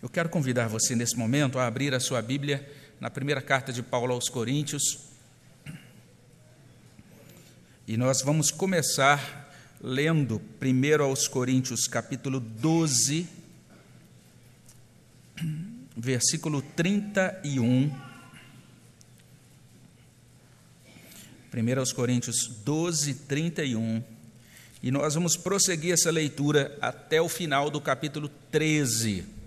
Eu quero convidar você nesse momento a abrir a sua Bíblia na primeira carta de Paulo aos Coríntios. E nós vamos começar lendo primeiro aos Coríntios, capítulo 12, versículo 31. Primeiro aos Coríntios 12, 31. E nós vamos prosseguir essa leitura até o final do capítulo 13.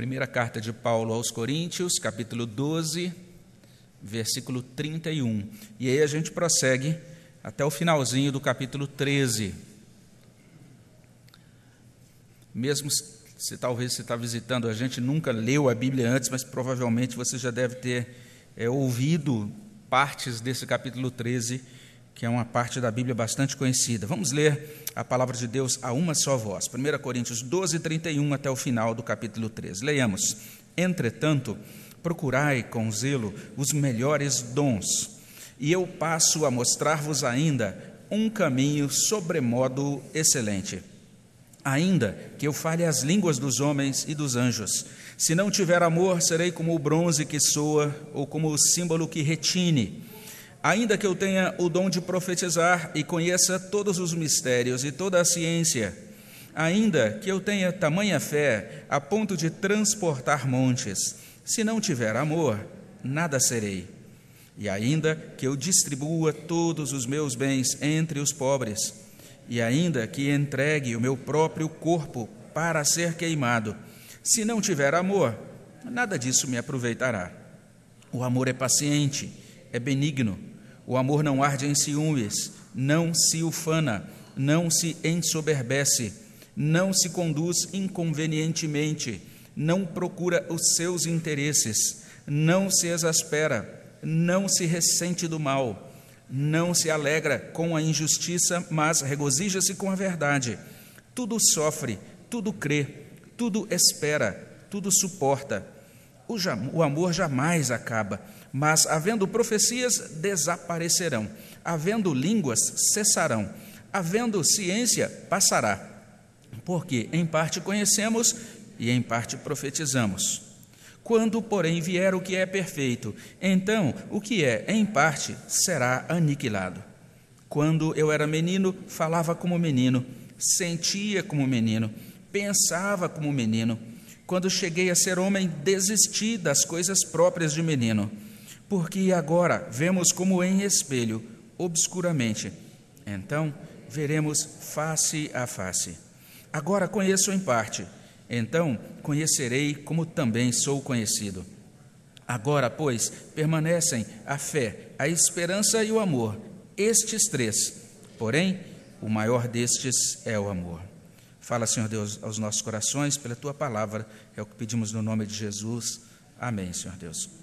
Primeira carta de Paulo aos Coríntios, capítulo 12, versículo 31. E aí a gente prossegue até o finalzinho do capítulo 13. Mesmo se talvez você está visitando a gente, nunca leu a Bíblia antes, mas provavelmente você já deve ter é, ouvido partes desse capítulo 13 que é uma parte da Bíblia bastante conhecida. Vamos ler a palavra de Deus a uma só voz. 1 Coríntios 12, 31 até o final do capítulo 13. Leiamos. Entretanto, procurai com zelo os melhores dons, e eu passo a mostrar-vos ainda um caminho sobremodo excelente. Ainda que eu fale as línguas dos homens e dos anjos, se não tiver amor, serei como o bronze que soa ou como o símbolo que retine. Ainda que eu tenha o dom de profetizar e conheça todos os mistérios e toda a ciência, ainda que eu tenha tamanha fé a ponto de transportar montes, se não tiver amor, nada serei. E ainda que eu distribua todos os meus bens entre os pobres, e ainda que entregue o meu próprio corpo para ser queimado, se não tiver amor, nada disso me aproveitará. O amor é paciente, é benigno o amor não arde em ciúmes, não se ufana, não se ensoberbece, não se conduz inconvenientemente, não procura os seus interesses, não se exaspera, não se ressente do mal, não se alegra com a injustiça, mas regozija-se com a verdade. Tudo sofre, tudo crê, tudo espera, tudo suporta. O, amor jamais acaba mas havendo profecias, desaparecerão, havendo línguas, cessarão, havendo ciência, passará. Porque em parte conhecemos e em parte profetizamos. Quando, porém, vier o que é perfeito, então o que é em parte será aniquilado. Quando eu era menino, falava como menino, sentia como menino, pensava como menino. Quando cheguei a ser homem, desisti das coisas próprias de menino porque agora vemos como em espelho, obscuramente. Então veremos face a face. Agora conheço em parte, então conhecerei como também sou conhecido. Agora, pois, permanecem a fé, a esperança e o amor, estes três. Porém, o maior destes é o amor. Fala, Senhor Deus, aos nossos corações pela tua palavra, é o que pedimos no nome de Jesus. Amém, Senhor Deus.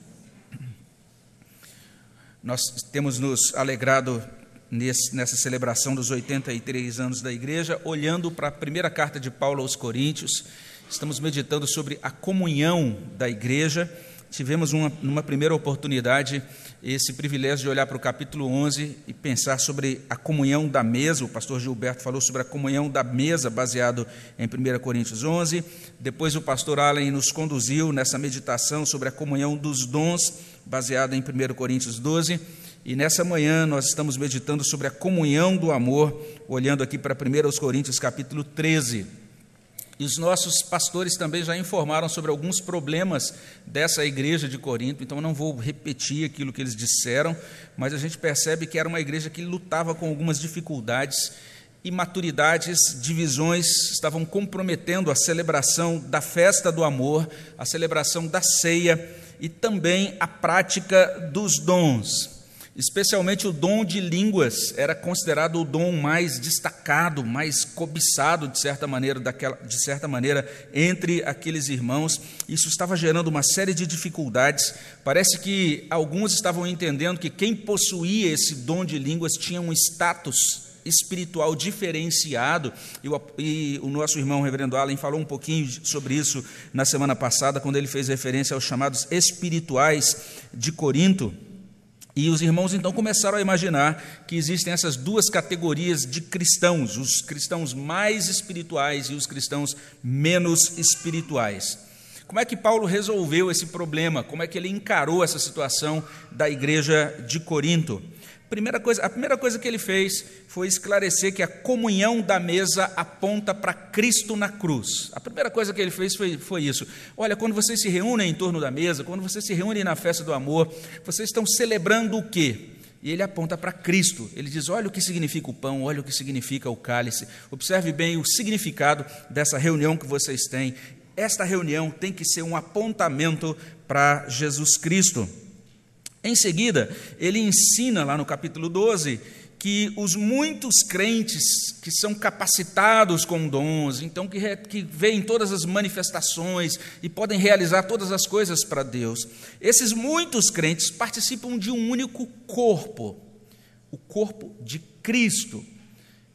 Nós temos nos alegrado nessa celebração dos 83 anos da igreja, olhando para a primeira carta de Paulo aos Coríntios. Estamos meditando sobre a comunhão da igreja. Tivemos uma, numa primeira oportunidade esse privilégio de olhar para o capítulo 11 e pensar sobre a comunhão da mesa. O pastor Gilberto falou sobre a comunhão da mesa, baseado em 1 Coríntios 11. Depois, o pastor Allen nos conduziu nessa meditação sobre a comunhão dos dons, baseada em 1 Coríntios 12. E nessa manhã nós estamos meditando sobre a comunhão do amor, olhando aqui para 1 Coríntios capítulo 13. E os nossos pastores também já informaram sobre alguns problemas dessa igreja de Corinto, então não vou repetir aquilo que eles disseram, mas a gente percebe que era uma igreja que lutava com algumas dificuldades, imaturidades, divisões estavam comprometendo a celebração da festa do amor, a celebração da ceia e também a prática dos dons. Especialmente o dom de línguas era considerado o dom mais destacado, mais cobiçado de certa maneira, daquela, de certa maneira entre aqueles irmãos. Isso estava gerando uma série de dificuldades. Parece que alguns estavam entendendo que quem possuía esse dom de línguas tinha um status espiritual diferenciado, e o, e o nosso irmão Reverendo Allen falou um pouquinho sobre isso na semana passada, quando ele fez referência aos chamados espirituais de Corinto. E os irmãos então começaram a imaginar que existem essas duas categorias de cristãos, os cristãos mais espirituais e os cristãos menos espirituais. Como é que Paulo resolveu esse problema? Como é que ele encarou essa situação da igreja de Corinto? Primeira coisa, a primeira coisa que ele fez foi esclarecer que a comunhão da mesa aponta para Cristo na cruz. A primeira coisa que ele fez foi, foi isso. Olha, quando vocês se reúnem em torno da mesa, quando vocês se reúnem na festa do amor, vocês estão celebrando o quê? E ele aponta para Cristo. Ele diz: olha o que significa o pão, olha o que significa o cálice. Observe bem o significado dessa reunião que vocês têm. Esta reunião tem que ser um apontamento para Jesus Cristo. Em seguida, ele ensina lá no capítulo 12 que os muitos crentes que são capacitados com dons, então que, que veem todas as manifestações e podem realizar todas as coisas para Deus, esses muitos crentes participam de um único corpo, o corpo de Cristo.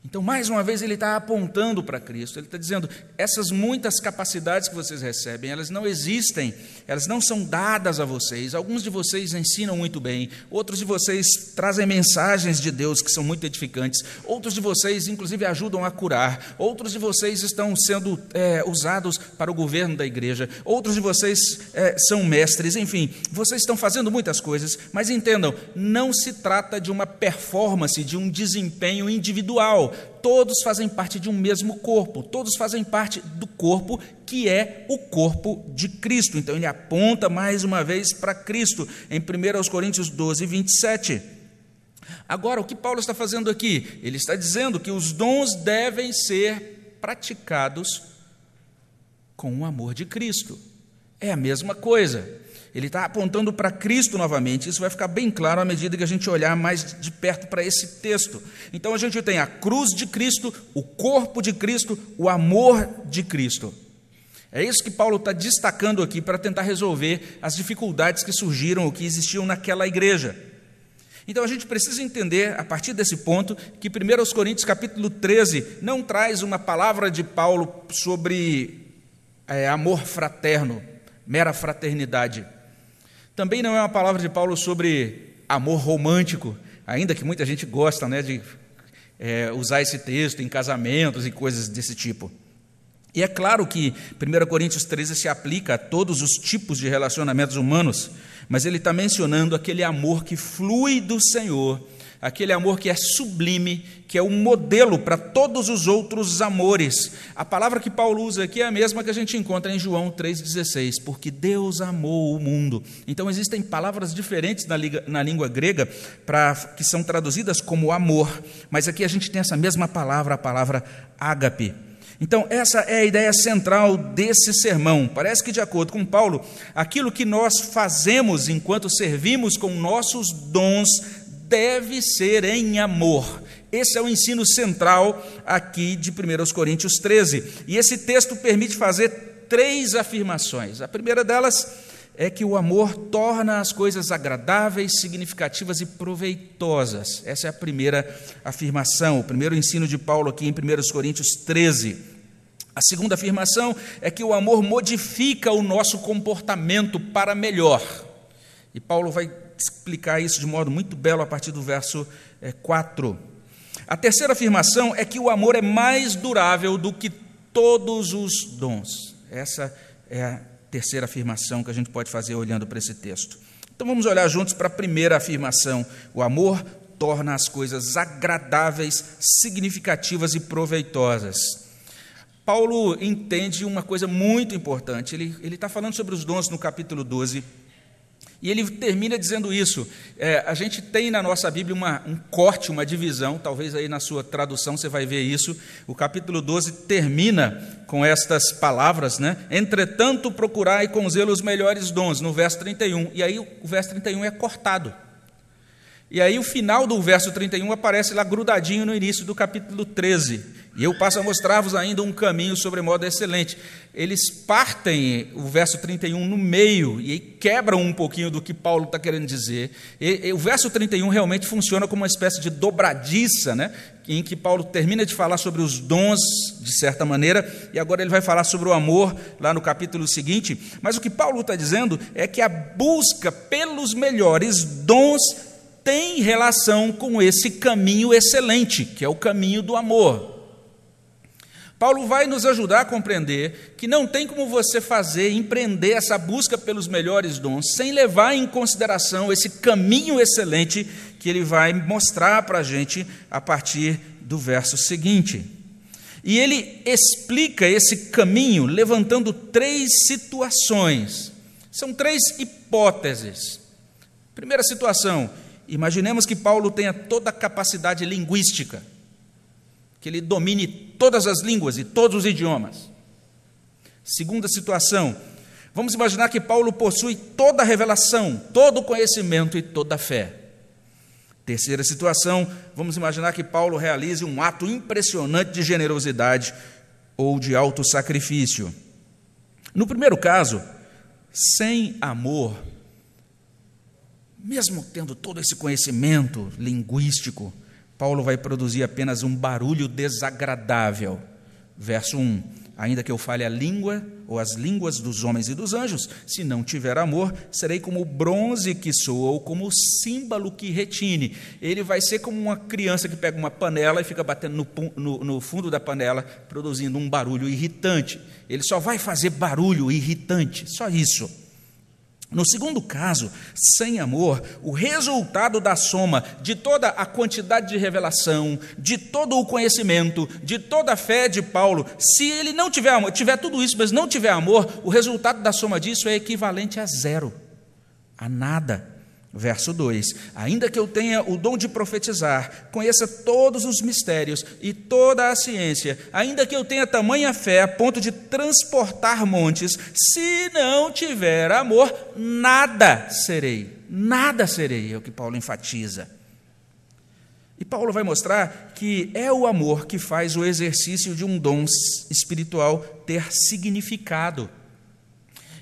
Então, mais uma vez, ele está apontando para Cristo, ele está dizendo: essas muitas capacidades que vocês recebem, elas não existem, elas não são dadas a vocês. Alguns de vocês ensinam muito bem, outros de vocês trazem mensagens de Deus que são muito edificantes, outros de vocês, inclusive, ajudam a curar, outros de vocês estão sendo é, usados para o governo da igreja, outros de vocês é, são mestres, enfim, vocês estão fazendo muitas coisas, mas entendam, não se trata de uma performance, de um desempenho individual todos fazem parte de um mesmo corpo, todos fazem parte do corpo que é o corpo de Cristo. Então ele aponta mais uma vez para Cristo, em 1 Coríntios 12, 27. Agora, o que Paulo está fazendo aqui? Ele está dizendo que os dons devem ser praticados com o amor de Cristo. É a mesma coisa. Ele está apontando para Cristo novamente. Isso vai ficar bem claro à medida que a gente olhar mais de perto para esse texto. Então a gente tem a cruz de Cristo, o corpo de Cristo, o amor de Cristo. É isso que Paulo está destacando aqui para tentar resolver as dificuldades que surgiram ou que existiam naquela igreja. Então a gente precisa entender, a partir desse ponto, que 1 Coríntios capítulo 13 não traz uma palavra de Paulo sobre é, amor fraterno, mera fraternidade. Também não é uma palavra de Paulo sobre amor romântico, ainda que muita gente gosta né, de é, usar esse texto em casamentos e coisas desse tipo. E é claro que 1 Coríntios 13 se aplica a todos os tipos de relacionamentos humanos, mas ele está mencionando aquele amor que flui do Senhor aquele amor que é sublime, que é um modelo para todos os outros amores. A palavra que Paulo usa aqui é a mesma que a gente encontra em João 3,16, porque Deus amou o mundo. Então existem palavras diferentes na, na língua grega pra, que são traduzidas como amor, mas aqui a gente tem essa mesma palavra, a palavra ágape. Então, essa é a ideia central desse sermão. Parece que, de acordo com Paulo, aquilo que nós fazemos enquanto servimos com nossos dons deve ser em amor. Esse é o ensino central aqui de 1 Coríntios 13. E esse texto permite fazer três afirmações. A primeira delas é que o amor torna as coisas agradáveis, significativas e proveitosas. Essa é a primeira afirmação, o primeiro ensino de Paulo aqui em 1 Coríntios 13. A segunda afirmação é que o amor modifica o nosso comportamento para melhor. E Paulo vai explicar isso de modo muito belo a partir do verso 4. É, a terceira afirmação é que o amor é mais durável do que todos os dons. Essa é a terceira afirmação que a gente pode fazer olhando para esse texto. Então vamos olhar juntos para a primeira afirmação: o amor torna as coisas agradáveis, significativas e proveitosas. Paulo entende uma coisa muito importante. Ele está falando sobre os dons no capítulo 12 e ele termina dizendo isso. É, a gente tem na nossa Bíblia uma, um corte, uma divisão, talvez aí na sua tradução você vai ver isso. O capítulo 12 termina com estas palavras, né? Entretanto, procurai com zelo os melhores dons, no verso 31. E aí o verso 31 é cortado. E aí o final do verso 31 aparece lá grudadinho no início do capítulo 13. E eu passo a mostrar-vos ainda um caminho sobre modo excelente. Eles partem o verso 31 no meio e quebram um pouquinho do que Paulo está querendo dizer. E, e, o verso 31 realmente funciona como uma espécie de dobradiça, né? em que Paulo termina de falar sobre os dons, de certa maneira, e agora ele vai falar sobre o amor lá no capítulo seguinte. Mas o que Paulo está dizendo é que a busca pelos melhores dons tem relação com esse caminho excelente, que é o caminho do amor. Paulo vai nos ajudar a compreender que não tem como você fazer, empreender essa busca pelos melhores dons, sem levar em consideração esse caminho excelente que ele vai mostrar para a gente a partir do verso seguinte. E ele explica esse caminho levantando três situações. São três hipóteses. Primeira situação: imaginemos que Paulo tenha toda a capacidade linguística, que ele domine todas as línguas e todos os idiomas. Segunda situação: vamos imaginar que Paulo possui toda a revelação, todo o conhecimento e toda a fé. Terceira situação, vamos imaginar que Paulo realize um ato impressionante de generosidade ou de auto sacrifício. No primeiro caso, sem amor, mesmo tendo todo esse conhecimento linguístico, Paulo vai produzir apenas um barulho desagradável. Verso 1: Ainda que eu fale a língua ou as línguas dos homens e dos anjos, se não tiver amor, serei como o bronze que soa ou como o símbolo que retine. Ele vai ser como uma criança que pega uma panela e fica batendo no, no, no fundo da panela, produzindo um barulho irritante. Ele só vai fazer barulho irritante, só isso. No segundo caso, sem amor, o resultado da soma de toda a quantidade de revelação, de todo o conhecimento, de toda a fé de Paulo, se ele não tiver amor, tiver tudo isso, mas não tiver amor, o resultado da soma disso é equivalente a zero, a nada. Verso 2: Ainda que eu tenha o dom de profetizar, conheça todos os mistérios e toda a ciência, ainda que eu tenha tamanha fé a ponto de transportar montes, se não tiver amor, nada serei. Nada serei, é o que Paulo enfatiza. E Paulo vai mostrar que é o amor que faz o exercício de um dom espiritual ter significado.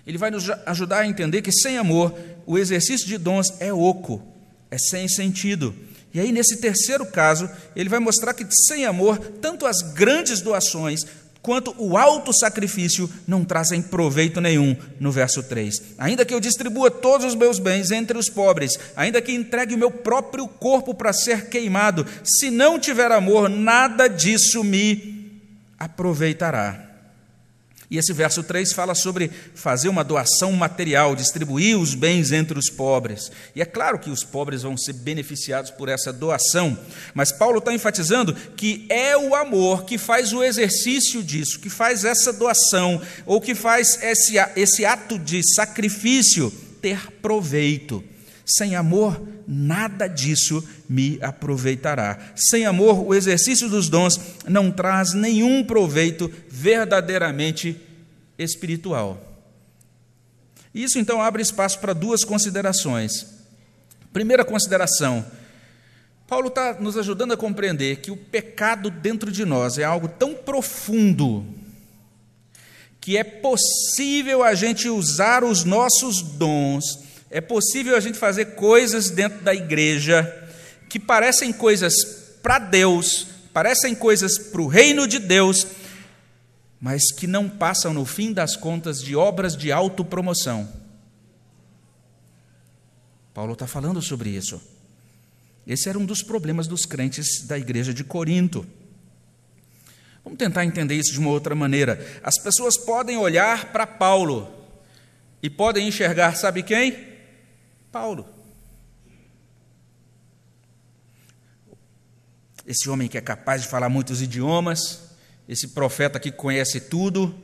Ele vai nos ajudar a entender que sem amor, o exercício de dons é oco, é sem sentido. E aí, nesse terceiro caso, ele vai mostrar que sem amor, tanto as grandes doações quanto o alto sacrifício não trazem proveito nenhum, no verso 3. Ainda que eu distribua todos os meus bens entre os pobres, ainda que entregue o meu próprio corpo para ser queimado, se não tiver amor, nada disso me aproveitará. E esse verso 3 fala sobre fazer uma doação material, distribuir os bens entre os pobres. E é claro que os pobres vão ser beneficiados por essa doação, mas Paulo está enfatizando que é o amor que faz o exercício disso, que faz essa doação, ou que faz esse, esse ato de sacrifício ter proveito. Sem amor, nada disso me aproveitará. Sem amor, o exercício dos dons não traz nenhum proveito verdadeiramente espiritual. Isso então abre espaço para duas considerações. Primeira consideração: Paulo está nos ajudando a compreender que o pecado dentro de nós é algo tão profundo que é possível a gente usar os nossos dons é possível a gente fazer coisas dentro da igreja que parecem coisas para Deus, parecem coisas para o reino de Deus, mas que não passam, no fim das contas, de obras de autopromoção. Paulo está falando sobre isso. Esse era um dos problemas dos crentes da igreja de Corinto. Vamos tentar entender isso de uma outra maneira. As pessoas podem olhar para Paulo e podem enxergar, sabe quem? Paulo. Esse homem que é capaz de falar muitos idiomas, esse profeta que conhece tudo,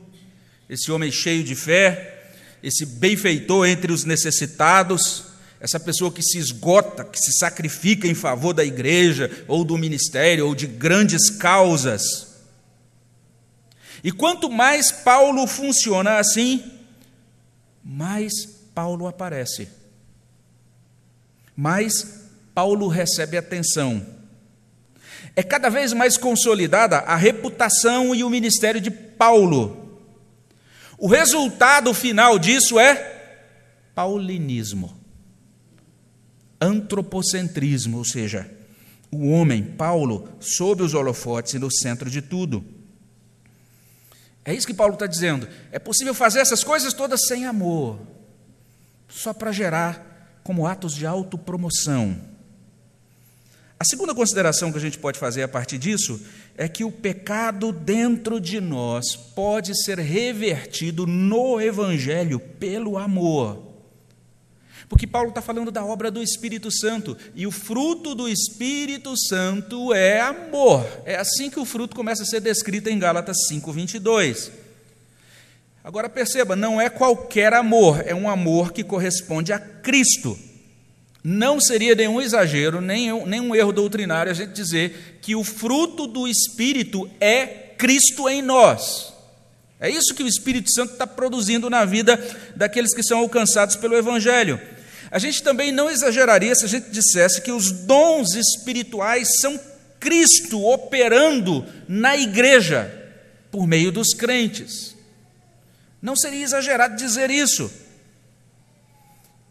esse homem cheio de fé, esse benfeitor entre os necessitados, essa pessoa que se esgota, que se sacrifica em favor da igreja, ou do ministério, ou de grandes causas. E quanto mais Paulo funciona assim, mais Paulo aparece mais Paulo recebe atenção. É cada vez mais consolidada a reputação e o ministério de Paulo. O resultado final disso é paulinismo, antropocentrismo, ou seja, o homem, Paulo, sob os holofotes e no centro de tudo. É isso que Paulo está dizendo. É possível fazer essas coisas todas sem amor, só para gerar como atos de autopromoção. A segunda consideração que a gente pode fazer a partir disso é que o pecado dentro de nós pode ser revertido no Evangelho pelo amor. Porque Paulo está falando da obra do Espírito Santo, e o fruto do Espírito Santo é amor. É assim que o fruto começa a ser descrito em Gálatas 5,22. Agora perceba, não é qualquer amor, é um amor que corresponde a Cristo. Não seria nenhum exagero, nem um erro doutrinário a gente dizer que o fruto do Espírito é Cristo em nós. É isso que o Espírito Santo está produzindo na vida daqueles que são alcançados pelo Evangelho. A gente também não exageraria se a gente dissesse que os dons espirituais são Cristo operando na igreja por meio dos crentes. Não seria exagerado dizer isso.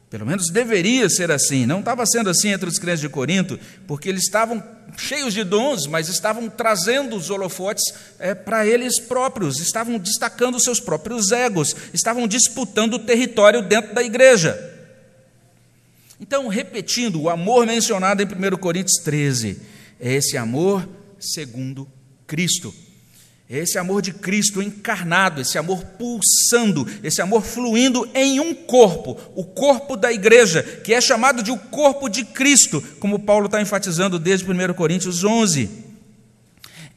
Pelo menos deveria ser assim. Não estava sendo assim entre os crentes de Corinto, porque eles estavam cheios de dons, mas estavam trazendo os holofotes é, para eles próprios, estavam destacando seus próprios egos, estavam disputando o território dentro da igreja. Então, repetindo, o amor mencionado em 1 Coríntios 13 é esse amor segundo Cristo. É esse amor de Cristo encarnado, esse amor pulsando, esse amor fluindo em um corpo, o corpo da igreja, que é chamado de o corpo de Cristo, como Paulo está enfatizando desde 1 Coríntios 11.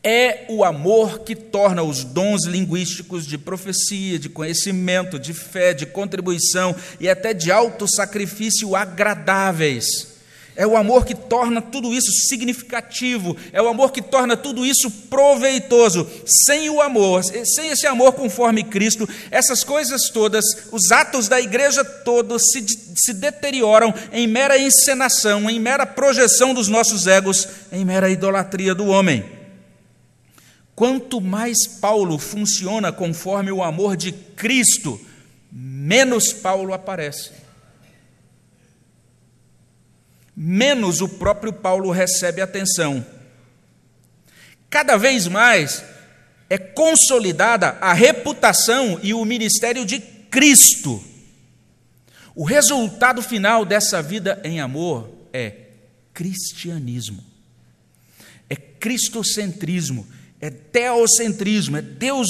É o amor que torna os dons linguísticos de profecia, de conhecimento, de fé, de contribuição e até de auto-sacrifício agradáveis. É o amor que torna tudo isso significativo, é o amor que torna tudo isso proveitoso. Sem o amor, sem esse amor conforme Cristo, essas coisas todas, os atos da igreja todos se, se deterioram em mera encenação, em mera projeção dos nossos egos, em mera idolatria do homem. Quanto mais Paulo funciona conforme o amor de Cristo, menos Paulo aparece. Menos o próprio Paulo recebe atenção. Cada vez mais é consolidada a reputação e o ministério de Cristo. O resultado final dessa vida em amor é cristianismo, é cristocentrismo é teocentrismo, é Deus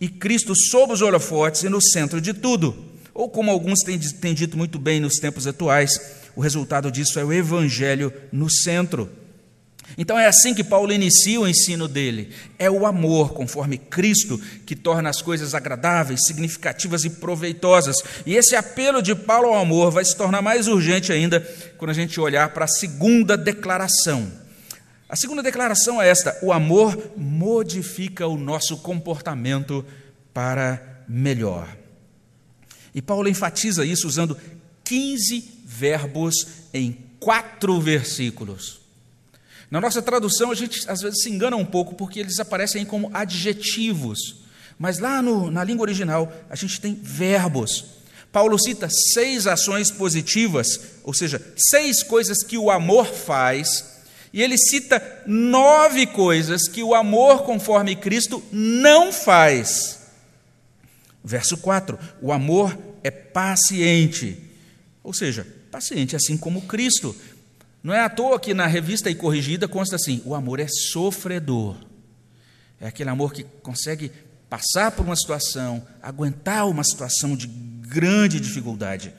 e Cristo sob os holofotes e no centro de tudo. Ou como alguns têm, têm dito muito bem nos tempos atuais, o resultado disso é o Evangelho no centro. Então é assim que Paulo inicia o ensino dele. É o amor, conforme Cristo, que torna as coisas agradáveis, significativas e proveitosas. E esse apelo de Paulo ao amor vai se tornar mais urgente ainda quando a gente olhar para a segunda declaração a segunda declaração é esta: o amor modifica o nosso comportamento para melhor. E Paulo enfatiza isso usando 15 verbos em quatro versículos. Na nossa tradução, a gente às vezes se engana um pouco porque eles aparecem como adjetivos, mas lá no, na língua original a gente tem verbos. Paulo cita seis ações positivas, ou seja, seis coisas que o amor faz e ele cita nove coisas que o amor conforme Cristo não faz. Verso 4: o amor é paciente, ou seja, paciente assim como Cristo. Não é à toa que na revista e corrigida consta assim: o amor é sofredor. É aquele amor que consegue passar por uma situação, aguentar uma situação de grande dificuldade.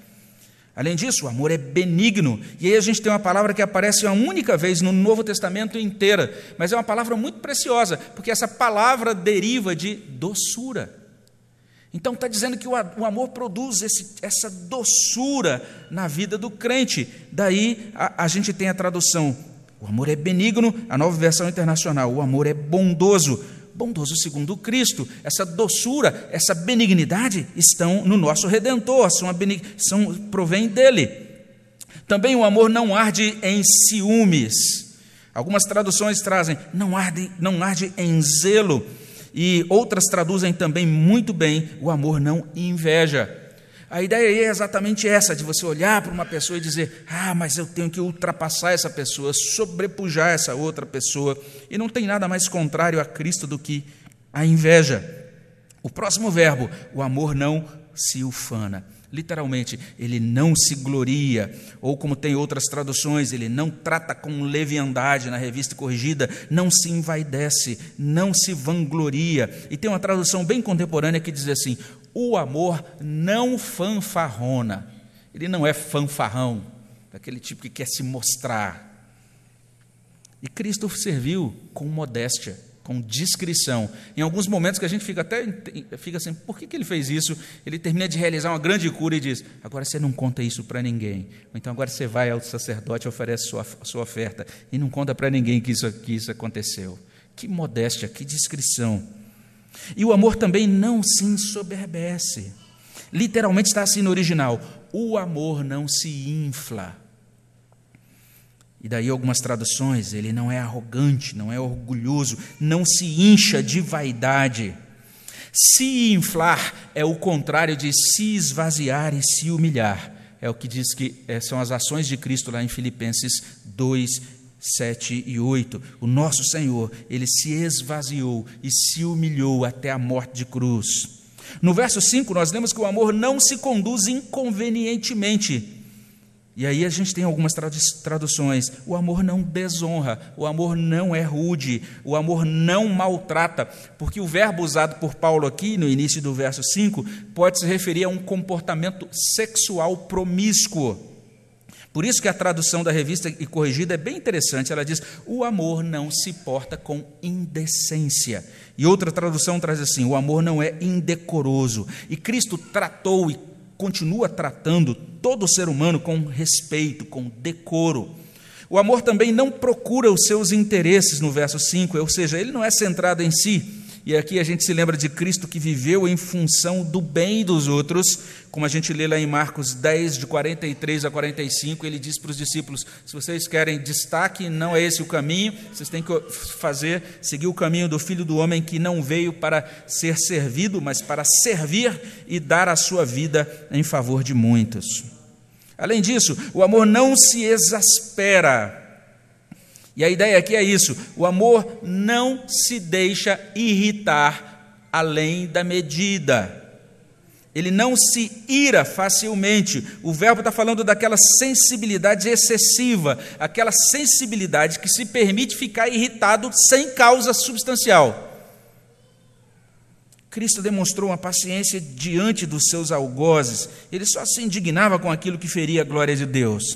Além disso, o amor é benigno. E aí a gente tem uma palavra que aparece uma única vez no Novo Testamento inteira, mas é uma palavra muito preciosa, porque essa palavra deriva de doçura. Então está dizendo que o amor produz esse, essa doçura na vida do crente. Daí a, a gente tem a tradução: o amor é benigno, a nova versão internacional, o amor é bondoso bondoso segundo Cristo. Essa doçura, essa benignidade estão no nosso Redentor, são, benig... são provém dele. Também o amor não arde em ciúmes. Algumas traduções trazem não arde, não arde em zelo. E outras traduzem também muito bem o amor não inveja. A ideia é exatamente essa, de você olhar para uma pessoa e dizer: ah, mas eu tenho que ultrapassar essa pessoa, sobrepujar essa outra pessoa. E não tem nada mais contrário a Cristo do que a inveja. O próximo verbo, o amor não se ufana. Literalmente, ele não se gloria, ou como tem outras traduções, ele não trata com leviandade na revista corrigida, não se envaidece, não se vangloria. E tem uma tradução bem contemporânea que diz assim: o amor não fanfarrona. Ele não é fanfarrão, daquele tipo que quer se mostrar. E Cristo serviu com modéstia com discrição. Em alguns momentos que a gente fica até fica assim, por que, que ele fez isso? Ele termina de realizar uma grande cura e diz: agora você não conta isso para ninguém. Ou então agora você vai ao sacerdote e oferece sua, sua oferta e não conta para ninguém que isso, que isso aconteceu. Que modéstia, que discrição. E o amor também não se ensoberbece. Literalmente está assim no original: o amor não se infla. E daí algumas traduções, ele não é arrogante, não é orgulhoso, não se incha de vaidade. Se inflar é o contrário de se esvaziar e se humilhar. É o que diz que é, são as ações de Cristo lá em Filipenses 2, 7 e 8. O nosso Senhor, ele se esvaziou e se humilhou até a morte de cruz. No verso 5, nós lemos que o amor não se conduz inconvenientemente e aí a gente tem algumas traduções. O amor não desonra, o amor não é rude, o amor não maltrata, porque o verbo usado por Paulo aqui no início do verso 5 pode se referir a um comportamento sexual promíscuo. Por isso que a tradução da revista e corrigida é bem interessante. Ela diz: "O amor não se porta com indecência". E outra tradução traz assim: "O amor não é indecoroso". E Cristo tratou e continua tratando todo ser humano com respeito, com decoro. O amor também não procura os seus interesses, no verso 5, ou seja, ele não é centrado em si, e aqui a gente se lembra de Cristo que viveu em função do bem dos outros, como a gente lê lá em Marcos 10, de 43 a 45, ele diz para os discípulos: se vocês querem destaque, não é esse o caminho, vocês têm que fazer, seguir o caminho do filho do homem que não veio para ser servido, mas para servir e dar a sua vida em favor de muitos. Além disso, o amor não se exaspera e a ideia aqui é isso: o amor não se deixa irritar além da medida. Ele não se ira facilmente. O verbo está falando daquela sensibilidade excessiva, aquela sensibilidade que se permite ficar irritado sem causa substancial. Cristo demonstrou uma paciência diante dos seus algozes, ele só se indignava com aquilo que feria a glória de Deus.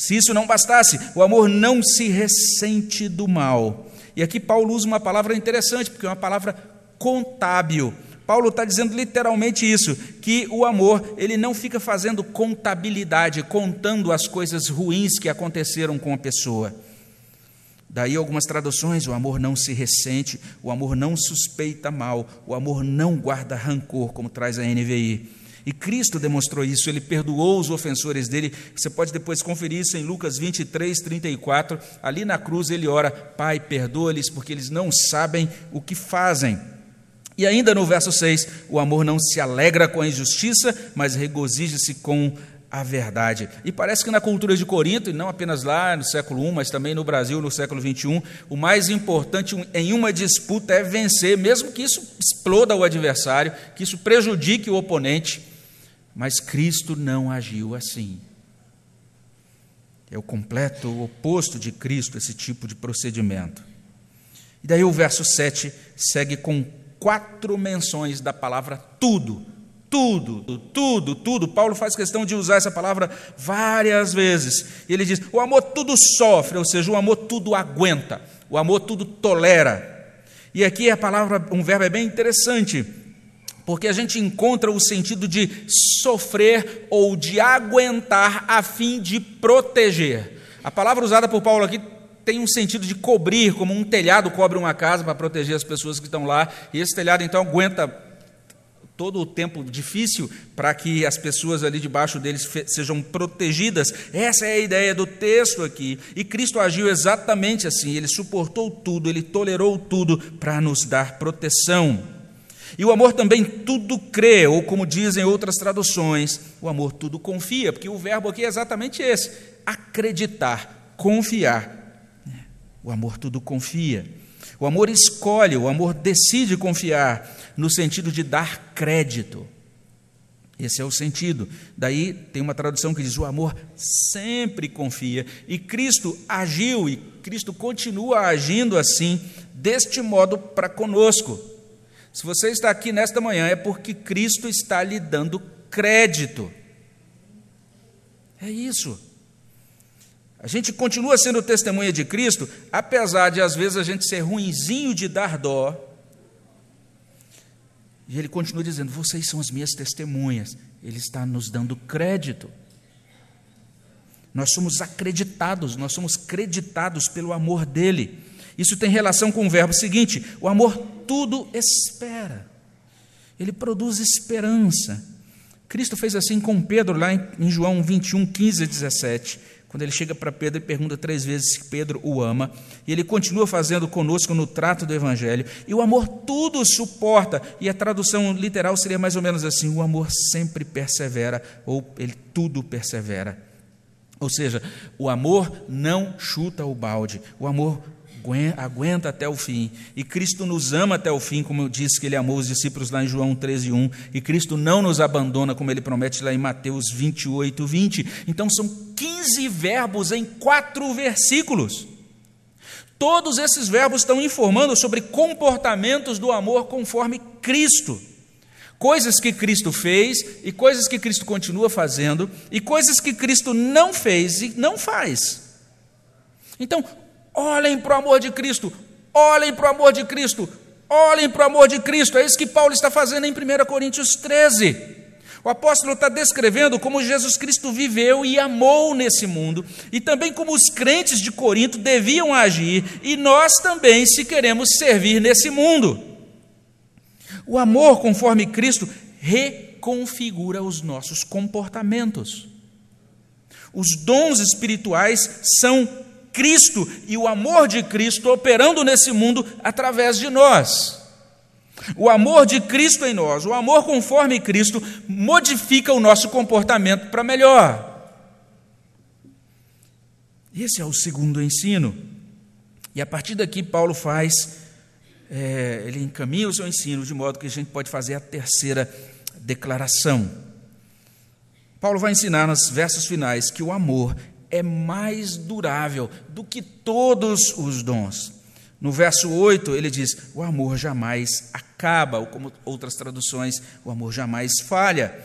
Se isso não bastasse, o amor não se ressente do mal. E aqui Paulo usa uma palavra interessante, porque é uma palavra contábil. Paulo está dizendo literalmente isso, que o amor ele não fica fazendo contabilidade, contando as coisas ruins que aconteceram com a pessoa. Daí algumas traduções: o amor não se ressente, o amor não suspeita mal, o amor não guarda rancor, como traz a NVI. E Cristo demonstrou isso, ele perdoou os ofensores dele. Você pode depois conferir isso em Lucas 23, 34. Ali na cruz ele ora: Pai, perdoa-lhes, porque eles não sabem o que fazem. E ainda no verso 6, o amor não se alegra com a injustiça, mas regozija-se com a verdade. E parece que na cultura de Corinto, e não apenas lá no século I, mas também no Brasil no século XXI, o mais importante em uma disputa é vencer, mesmo que isso exploda o adversário, que isso prejudique o oponente. Mas Cristo não agiu assim. É o completo oposto de Cristo esse tipo de procedimento. E daí o verso 7 segue com quatro menções da palavra tudo. Tudo, tudo, tudo. Paulo faz questão de usar essa palavra várias vezes. Ele diz: o amor tudo sofre, ou seja, o amor tudo aguenta, o amor tudo tolera. E aqui a palavra, um verbo é bem interessante porque a gente encontra o sentido de sofrer ou de aguentar a fim de proteger. A palavra usada por Paulo aqui tem um sentido de cobrir, como um telhado cobre uma casa para proteger as pessoas que estão lá, e esse telhado então aguenta todo o tempo difícil para que as pessoas ali debaixo deles sejam protegidas. Essa é a ideia do texto aqui. E Cristo agiu exatamente assim, ele suportou tudo, ele tolerou tudo para nos dar proteção. E o amor também tudo crê, ou como dizem outras traduções, o amor tudo confia, porque o verbo aqui é exatamente esse: acreditar, confiar. O amor tudo confia. O amor escolhe, o amor decide confiar, no sentido de dar crédito. Esse é o sentido. Daí tem uma tradução que diz: o amor sempre confia. E Cristo agiu e Cristo continua agindo assim, deste modo para conosco. Se você está aqui nesta manhã, é porque Cristo está lhe dando crédito. É isso. A gente continua sendo testemunha de Cristo, apesar de às vezes a gente ser ruinzinho de dar dó e ele continua dizendo: Vocês são as minhas testemunhas. Ele está nos dando crédito. Nós somos acreditados, nós somos creditados pelo amor dele. Isso tem relação com o verbo seguinte: o amor tudo espera. Ele produz esperança. Cristo fez assim com Pedro, lá em João 21, 15 e 17 quando ele chega para Pedro e pergunta três vezes se Pedro o ama, e ele continua fazendo conosco no trato do Evangelho, e o amor tudo suporta, e a tradução literal seria mais ou menos assim: o amor sempre persevera, ou ele tudo persevera. Ou seja, o amor não chuta o balde, o amor aguenta até o fim. E Cristo nos ama até o fim, como disse que ele amou os discípulos lá em João 13, 1. E Cristo não nos abandona, como ele promete lá em Mateus 28, 20. Então são 15 verbos em quatro versículos. Todos esses verbos estão informando sobre comportamentos do amor conforme Cristo. Coisas que Cristo fez e coisas que Cristo continua fazendo, e coisas que Cristo não fez e não faz. Então, Olhem para o amor de Cristo, olhem para o amor de Cristo, olhem para o amor de Cristo. É isso que Paulo está fazendo em 1 Coríntios 13. O apóstolo está descrevendo como Jesus Cristo viveu e amou nesse mundo, e também como os crentes de Corinto deviam agir, e nós também, se queremos servir nesse mundo. O amor, conforme Cristo, reconfigura os nossos comportamentos. Os dons espirituais são Cristo e o amor de Cristo operando nesse mundo através de nós. O amor de Cristo em nós, o amor conforme Cristo, modifica o nosso comportamento para melhor. Esse é o segundo ensino. E a partir daqui, Paulo faz, é, ele encaminha o seu ensino de modo que a gente pode fazer a terceira declaração. Paulo vai ensinar nos versos finais que o amor é mais durável do que todos os dons. No verso 8, ele diz: O amor jamais acaba, ou como outras traduções, o amor jamais falha.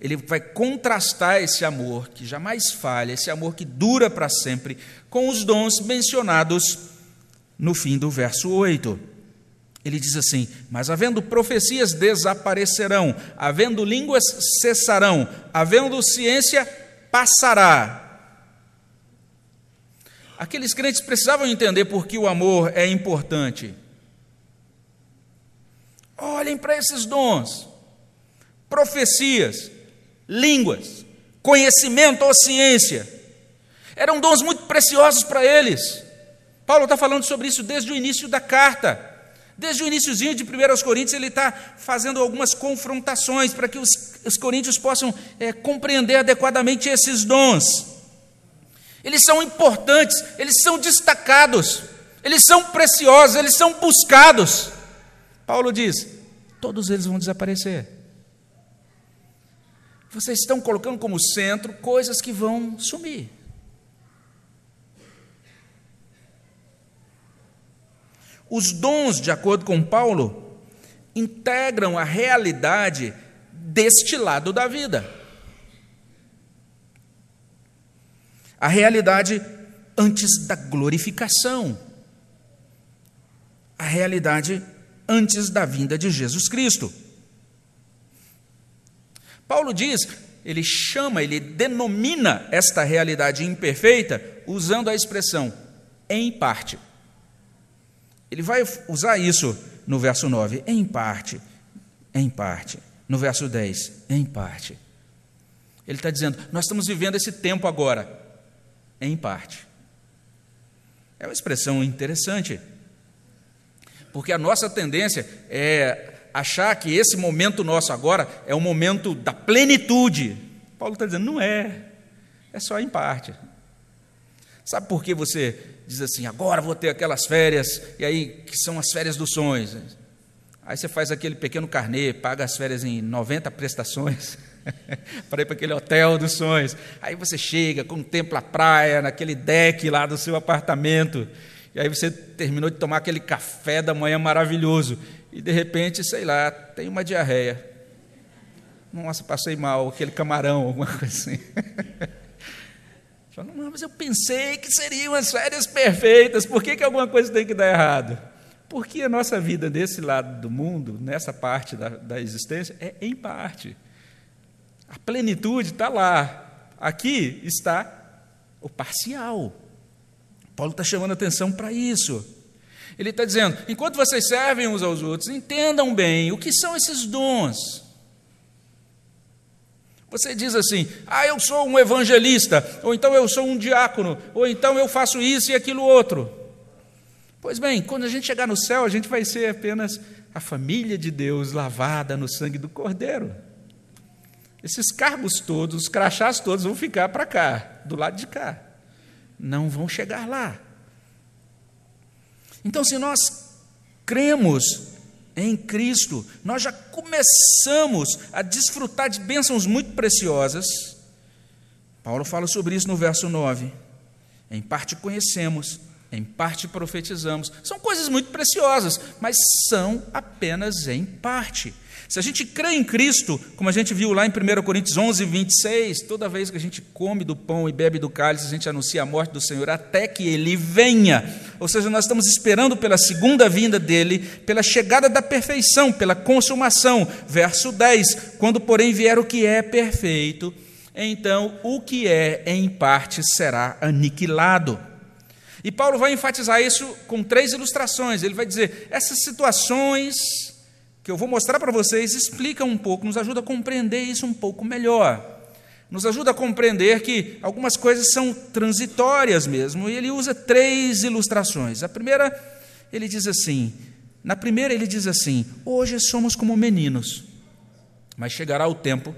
Ele vai contrastar esse amor que jamais falha, esse amor que dura para sempre, com os dons mencionados no fim do verso 8. Ele diz assim: Mas havendo profecias desaparecerão, havendo línguas cessarão, havendo ciência passará, Aqueles crentes precisavam entender por que o amor é importante. Olhem para esses dons: profecias, línguas, conhecimento ou ciência. Eram dons muito preciosos para eles. Paulo está falando sobre isso desde o início da carta. Desde o iníciozinho de 1 Coríntios, ele está fazendo algumas confrontações para que os, os coríntios possam é, compreender adequadamente esses dons. Eles são importantes, eles são destacados, eles são preciosos, eles são buscados. Paulo diz: todos eles vão desaparecer. Vocês estão colocando como centro coisas que vão sumir. Os dons, de acordo com Paulo, integram a realidade deste lado da vida. A realidade antes da glorificação, a realidade antes da vinda de Jesus Cristo. Paulo diz, ele chama, ele denomina esta realidade imperfeita usando a expressão em parte. Ele vai usar isso no verso 9, em parte, em parte. No verso 10, em parte. Ele está dizendo: nós estamos vivendo esse tempo agora em parte. É uma expressão interessante, porque a nossa tendência é achar que esse momento nosso agora é o momento da plenitude. Paulo está dizendo, não é, é só em parte. Sabe por que você diz assim, agora vou ter aquelas férias, e aí, que são as férias dos sonhos? Aí você faz aquele pequeno carnê, paga as férias em 90 prestações. para ir para aquele hotel dos sonhos. Aí você chega, contempla a praia, naquele deck lá do seu apartamento. E aí você terminou de tomar aquele café da manhã maravilhoso. E de repente, sei lá, tem uma diarreia. Nossa, passei mal, aquele camarão, alguma coisa assim. Fala, mas eu pensei que seriam as férias perfeitas, por que, que alguma coisa tem que dar errado? Porque a nossa vida desse lado do mundo, nessa parte da, da existência, é em parte. A plenitude está lá. Aqui está o parcial. Paulo está chamando atenção para isso. Ele está dizendo: enquanto vocês servem uns aos outros, entendam bem o que são esses dons. Você diz assim: ah, eu sou um evangelista, ou então eu sou um diácono, ou então eu faço isso e aquilo outro. Pois bem, quando a gente chegar no céu, a gente vai ser apenas a família de Deus lavada no sangue do Cordeiro. Esses cargos todos, os crachás todos vão ficar para cá, do lado de cá. Não vão chegar lá. Então, se nós cremos em Cristo, nós já começamos a desfrutar de bênçãos muito preciosas. Paulo fala sobre isso no verso 9. Em parte conhecemos, em parte profetizamos. São coisas muito preciosas, mas são apenas em parte. Se a gente crê em Cristo, como a gente viu lá em 1 Coríntios 11, 26, toda vez que a gente come do pão e bebe do cálice, a gente anuncia a morte do Senhor até que ele venha. Ou seja, nós estamos esperando pela segunda vinda dele, pela chegada da perfeição, pela consumação. Verso 10: Quando, porém, vier o que é perfeito, então o que é em parte será aniquilado. E Paulo vai enfatizar isso com três ilustrações. Ele vai dizer: essas situações que eu vou mostrar para vocês explica um pouco, nos ajuda a compreender isso um pouco melhor. Nos ajuda a compreender que algumas coisas são transitórias mesmo, e ele usa três ilustrações. A primeira, ele diz assim: na primeira, ele diz assim: hoje somos como meninos, mas chegará o tempo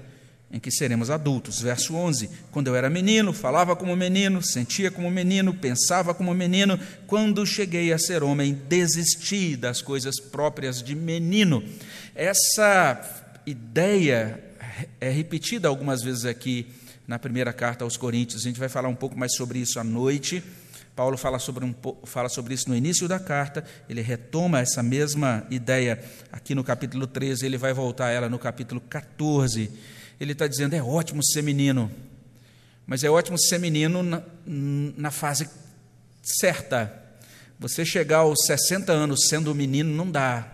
em que seremos adultos. Verso 11: Quando eu era menino, falava como menino, sentia como menino, pensava como menino. Quando cheguei a ser homem, desisti das coisas próprias de menino. Essa ideia é repetida algumas vezes aqui na primeira carta aos Coríntios. A gente vai falar um pouco mais sobre isso à noite. Paulo fala sobre, um, fala sobre isso no início da carta, ele retoma essa mesma ideia aqui no capítulo 13, ele vai voltar a ela no capítulo 14 ele está dizendo: é ótimo ser menino, mas é ótimo ser menino na, na fase certa. Você chegar aos 60 anos sendo menino não dá.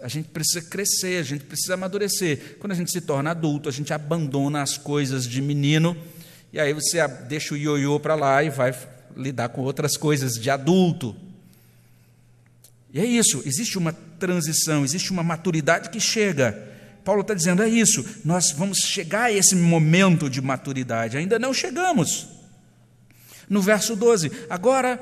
A gente precisa crescer, a gente precisa amadurecer. Quando a gente se torna adulto, a gente abandona as coisas de menino e aí você deixa o ioiô para lá e vai lidar com outras coisas de adulto. E é isso, existe uma transição, existe uma maturidade que chega. Paulo está dizendo: é isso, nós vamos chegar a esse momento de maturidade, ainda não chegamos. No verso 12, agora,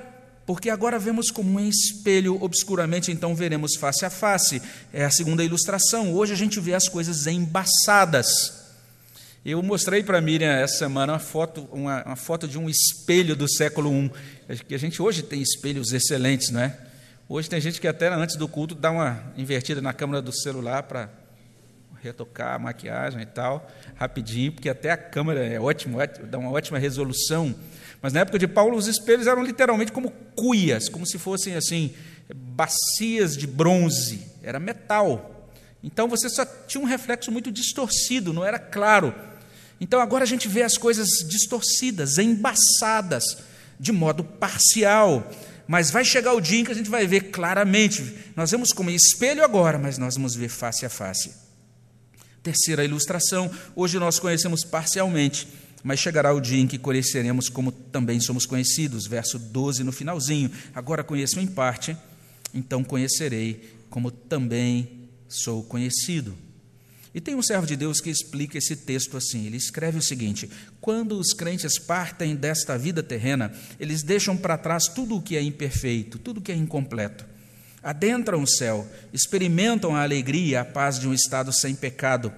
porque agora vemos como um espelho obscuramente, então veremos face a face. É a segunda ilustração. Hoje a gente vê as coisas embaçadas. Eu mostrei para Miriam essa semana uma foto, uma, uma, foto de um espelho do século I. Que a gente hoje tem espelhos excelentes, não é? Hoje tem gente que até antes do culto dá uma invertida na câmera do celular para retocar a maquiagem e tal, rapidinho, porque até a câmera é ótimo, dá uma ótima resolução. Mas na época de Paulo, os espelhos eram literalmente como cuias, como se fossem assim, bacias de bronze, era metal. Então você só tinha um reflexo muito distorcido, não era claro. Então agora a gente vê as coisas distorcidas, embaçadas, de modo parcial. Mas vai chegar o dia em que a gente vai ver claramente. Nós vemos como espelho agora, mas nós vamos ver face a face. Terceira ilustração, hoje nós conhecemos parcialmente, mas chegará o dia em que conheceremos como também somos conhecidos. Verso 12 no finalzinho. Agora conheço em parte, então conhecerei como também sou conhecido. E tem um servo de Deus que explica esse texto assim. Ele escreve o seguinte: Quando os crentes partem desta vida terrena, eles deixam para trás tudo o que é imperfeito, tudo o que é incompleto adentram o céu, experimentam a alegria e a paz de um estado sem pecado.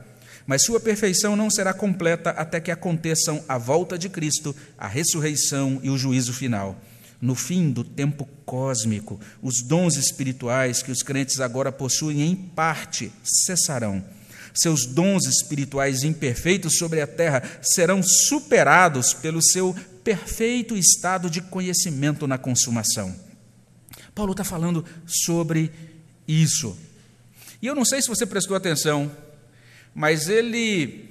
Mas sua perfeição não será completa até que aconteçam a volta de Cristo, a ressurreição e o juízo final. No fim do tempo cósmico, os dons espirituais que os crentes agora possuem em parte cessarão. Seus dons espirituais imperfeitos sobre a terra serão superados pelo seu perfeito estado de conhecimento na consumação. Paulo está falando sobre isso. E eu não sei se você prestou atenção, mas ele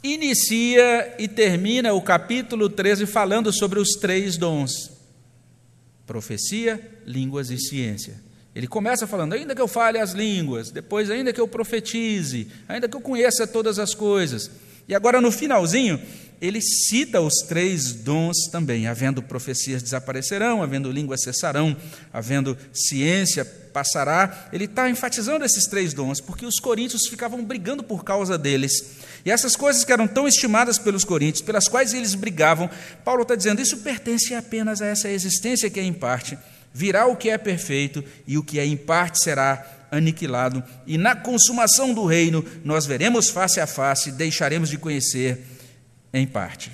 inicia e termina o capítulo 13 falando sobre os três dons: profecia, línguas e ciência. Ele começa falando, ainda que eu fale as línguas, depois, ainda que eu profetize, ainda que eu conheça todas as coisas. E agora, no finalzinho, ele cita os três dons também: havendo profecias desaparecerão, havendo línguas cessarão, havendo ciência passará. Ele está enfatizando esses três dons, porque os coríntios ficavam brigando por causa deles. E essas coisas que eram tão estimadas pelos coríntios, pelas quais eles brigavam, Paulo está dizendo: isso pertence apenas a essa existência que é em parte. Virá o que é perfeito, e o que é em parte será aniquilado, e na consumação do reino nós veremos face a face, deixaremos de conhecer em parte.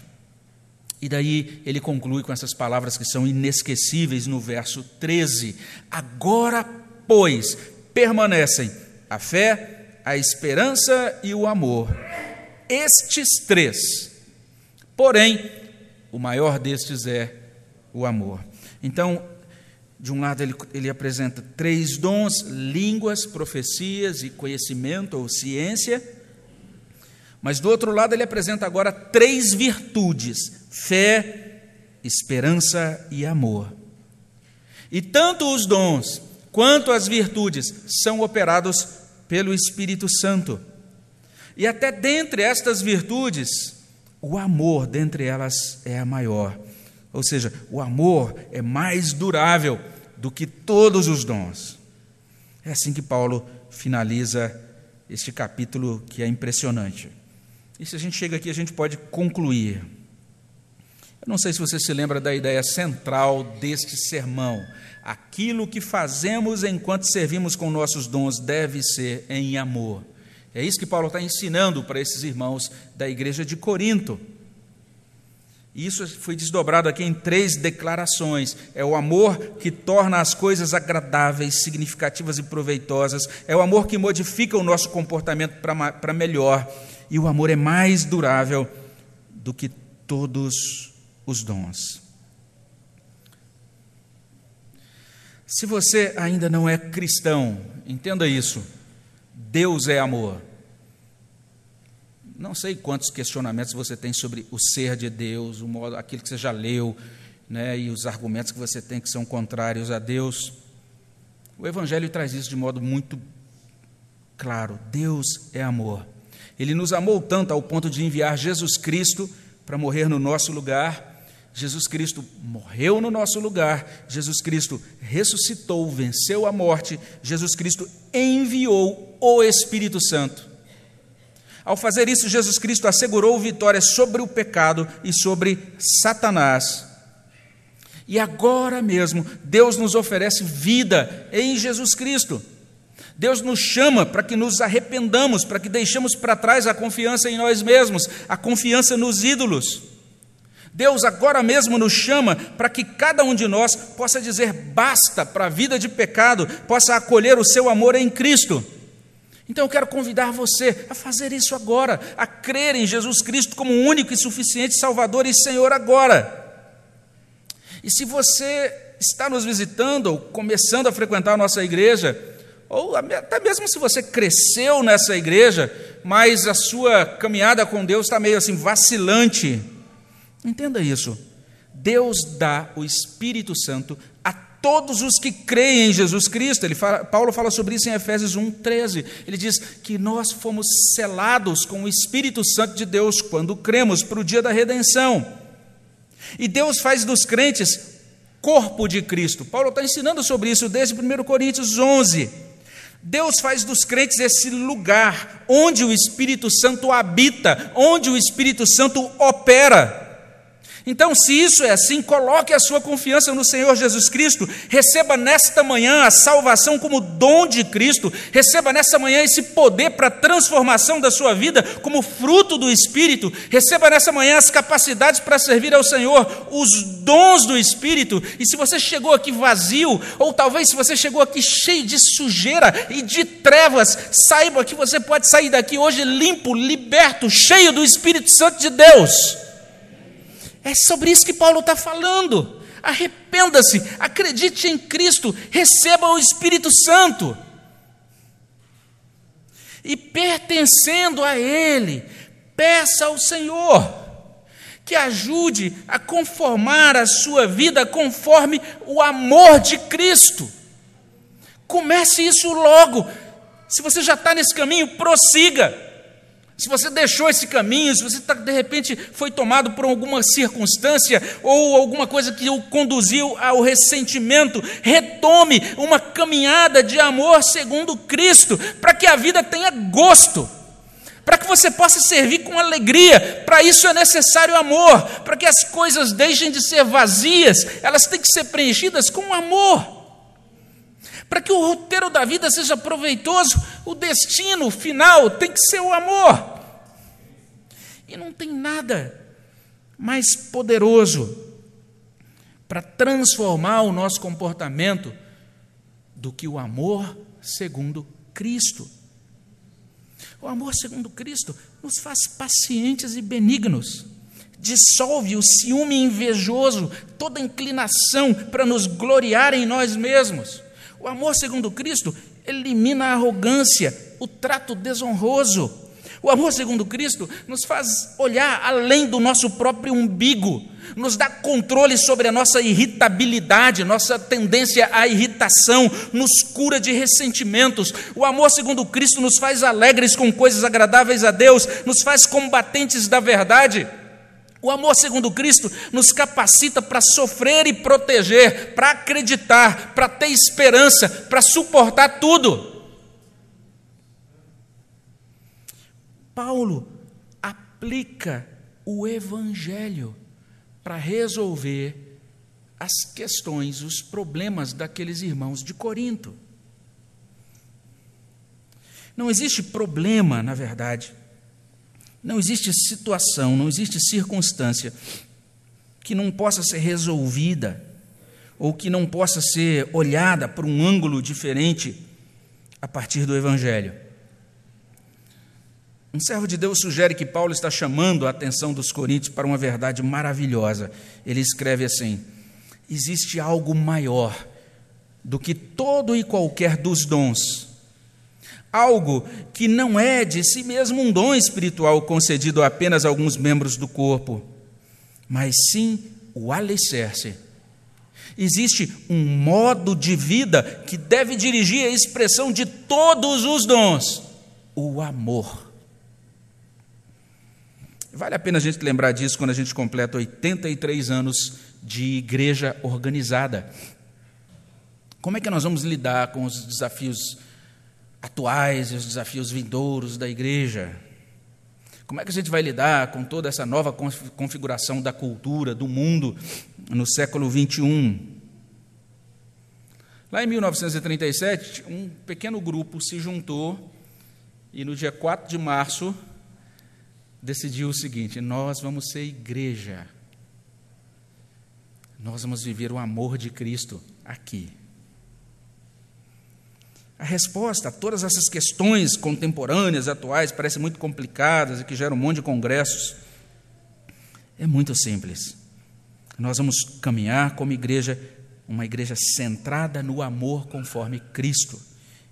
E daí ele conclui com essas palavras que são inesquecíveis no verso 13: Agora, pois, permanecem a fé, a esperança e o amor. Estes três. Porém, o maior destes é o amor. Então, de um lado, ele, ele apresenta três dons: línguas, profecias e conhecimento ou ciência. Mas do outro lado, ele apresenta agora três virtudes: fé, esperança e amor. E tanto os dons quanto as virtudes são operados pelo Espírito Santo. E até dentre estas virtudes, o amor dentre elas é a maior. Ou seja, o amor é mais durável do que todos os dons. É assim que Paulo finaliza este capítulo que é impressionante. E se a gente chega aqui, a gente pode concluir. Eu não sei se você se lembra da ideia central deste sermão. Aquilo que fazemos enquanto servimos com nossos dons deve ser em amor. É isso que Paulo está ensinando para esses irmãos da igreja de Corinto. Isso foi desdobrado aqui em três declarações. É o amor que torna as coisas agradáveis, significativas e proveitosas. É o amor que modifica o nosso comportamento para melhor e o amor é mais durável do que todos os dons. Se você ainda não é cristão, entenda isso. Deus é amor. Não sei quantos questionamentos você tem sobre o ser de Deus, o modo, aquilo que você já leu, né, e os argumentos que você tem que são contrários a Deus. O Evangelho traz isso de modo muito claro. Deus é amor. Ele nos amou tanto ao ponto de enviar Jesus Cristo para morrer no nosso lugar. Jesus Cristo morreu no nosso lugar, Jesus Cristo ressuscitou, venceu a morte, Jesus Cristo enviou o Espírito Santo. Ao fazer isso, Jesus Cristo assegurou vitória sobre o pecado e sobre Satanás. E agora mesmo, Deus nos oferece vida em Jesus Cristo. Deus nos chama para que nos arrependamos, para que deixemos para trás a confiança em nós mesmos, a confiança nos ídolos. Deus agora mesmo nos chama para que cada um de nós possa dizer basta para a vida de pecado, possa acolher o seu amor em Cristo. Então eu quero convidar você a fazer isso agora, a crer em Jesus Cristo como único e suficiente Salvador e Senhor agora. E se você está nos visitando ou começando a frequentar a nossa igreja, ou até mesmo se você cresceu nessa igreja, mas a sua caminhada com Deus está meio assim vacilante. Entenda isso. Deus dá o Espírito Santo a todos os que creem em Jesus Cristo. Ele fala, Paulo fala sobre isso em Efésios 1:13. Ele diz que nós fomos selados com o Espírito Santo de Deus quando cremos para o dia da redenção. E Deus faz dos crentes corpo de Cristo. Paulo está ensinando sobre isso desde 1 Coríntios 11. Deus faz dos crentes esse lugar onde o Espírito Santo habita, onde o Espírito Santo opera. Então, se isso é assim, coloque a sua confiança no Senhor Jesus Cristo, receba nesta manhã a salvação como dom de Cristo, receba nesta manhã esse poder para a transformação da sua vida como fruto do Espírito, receba nessa manhã as capacidades para servir ao Senhor, os dons do Espírito. E se você chegou aqui vazio, ou talvez se você chegou aqui cheio de sujeira e de trevas, saiba que você pode sair daqui hoje limpo, liberto, cheio do Espírito Santo de Deus. É sobre isso que Paulo está falando. Arrependa-se, acredite em Cristo, receba o Espírito Santo. E pertencendo a Ele, peça ao Senhor que ajude a conformar a sua vida conforme o amor de Cristo. Comece isso logo. Se você já está nesse caminho, prossiga. Se você deixou esse caminho, se você tá, de repente foi tomado por alguma circunstância ou alguma coisa que o conduziu ao ressentimento, retome uma caminhada de amor segundo Cristo, para que a vida tenha gosto, para que você possa servir com alegria. Para isso é necessário amor, para que as coisas deixem de ser vazias, elas têm que ser preenchidas com amor. Para que o roteiro da vida seja proveitoso, o destino final tem que ser o amor. E não tem nada mais poderoso para transformar o nosso comportamento do que o amor segundo Cristo. O amor segundo Cristo nos faz pacientes e benignos, dissolve o ciúme invejoso, toda inclinação para nos gloriar em nós mesmos. O amor segundo Cristo elimina a arrogância, o trato desonroso. O amor segundo Cristo nos faz olhar além do nosso próprio umbigo, nos dá controle sobre a nossa irritabilidade, nossa tendência à irritação, nos cura de ressentimentos. O amor segundo Cristo nos faz alegres com coisas agradáveis a Deus, nos faz combatentes da verdade. O amor segundo Cristo nos capacita para sofrer e proteger, para acreditar, para ter esperança, para suportar tudo. Paulo aplica o Evangelho para resolver as questões, os problemas daqueles irmãos de Corinto. Não existe problema, na verdade, não existe situação, não existe circunstância que não possa ser resolvida ou que não possa ser olhada por um ângulo diferente a partir do Evangelho. Um servo de Deus sugere que Paulo está chamando a atenção dos coríntios para uma verdade maravilhosa. Ele escreve assim: existe algo maior do que todo e qualquer dos dons algo que não é de si mesmo um dom espiritual concedido a apenas alguns membros do corpo, mas sim o alicerce. Existe um modo de vida que deve dirigir a expressão de todos os dons: o amor. Vale a pena a gente lembrar disso quando a gente completa 83 anos de igreja organizada. Como é que nós vamos lidar com os desafios atuais e os desafios vindouros da igreja. Como é que a gente vai lidar com toda essa nova configuração da cultura, do mundo, no século 21? Lá em 1937, um pequeno grupo se juntou e no dia 4 de março decidiu o seguinte: nós vamos ser igreja. Nós vamos viver o amor de Cristo aqui. A resposta a todas essas questões contemporâneas, atuais, parecem muito complicadas e que geram um monte de congressos, é muito simples. Nós vamos caminhar como igreja, uma igreja centrada no amor conforme Cristo,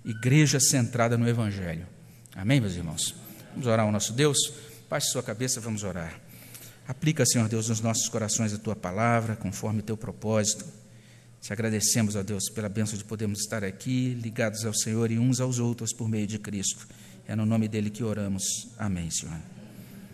igreja centrada no Evangelho. Amém, meus irmãos? Vamos orar ao nosso Deus? Baixe sua cabeça, vamos orar. Aplica, Senhor Deus, nos nossos corações a tua palavra, conforme o teu propósito. Te agradecemos, ó Deus, pela bênção de podermos estar aqui, ligados ao Senhor e uns aos outros por meio de Cristo. É no nome dele que oramos. Amém, Senhor.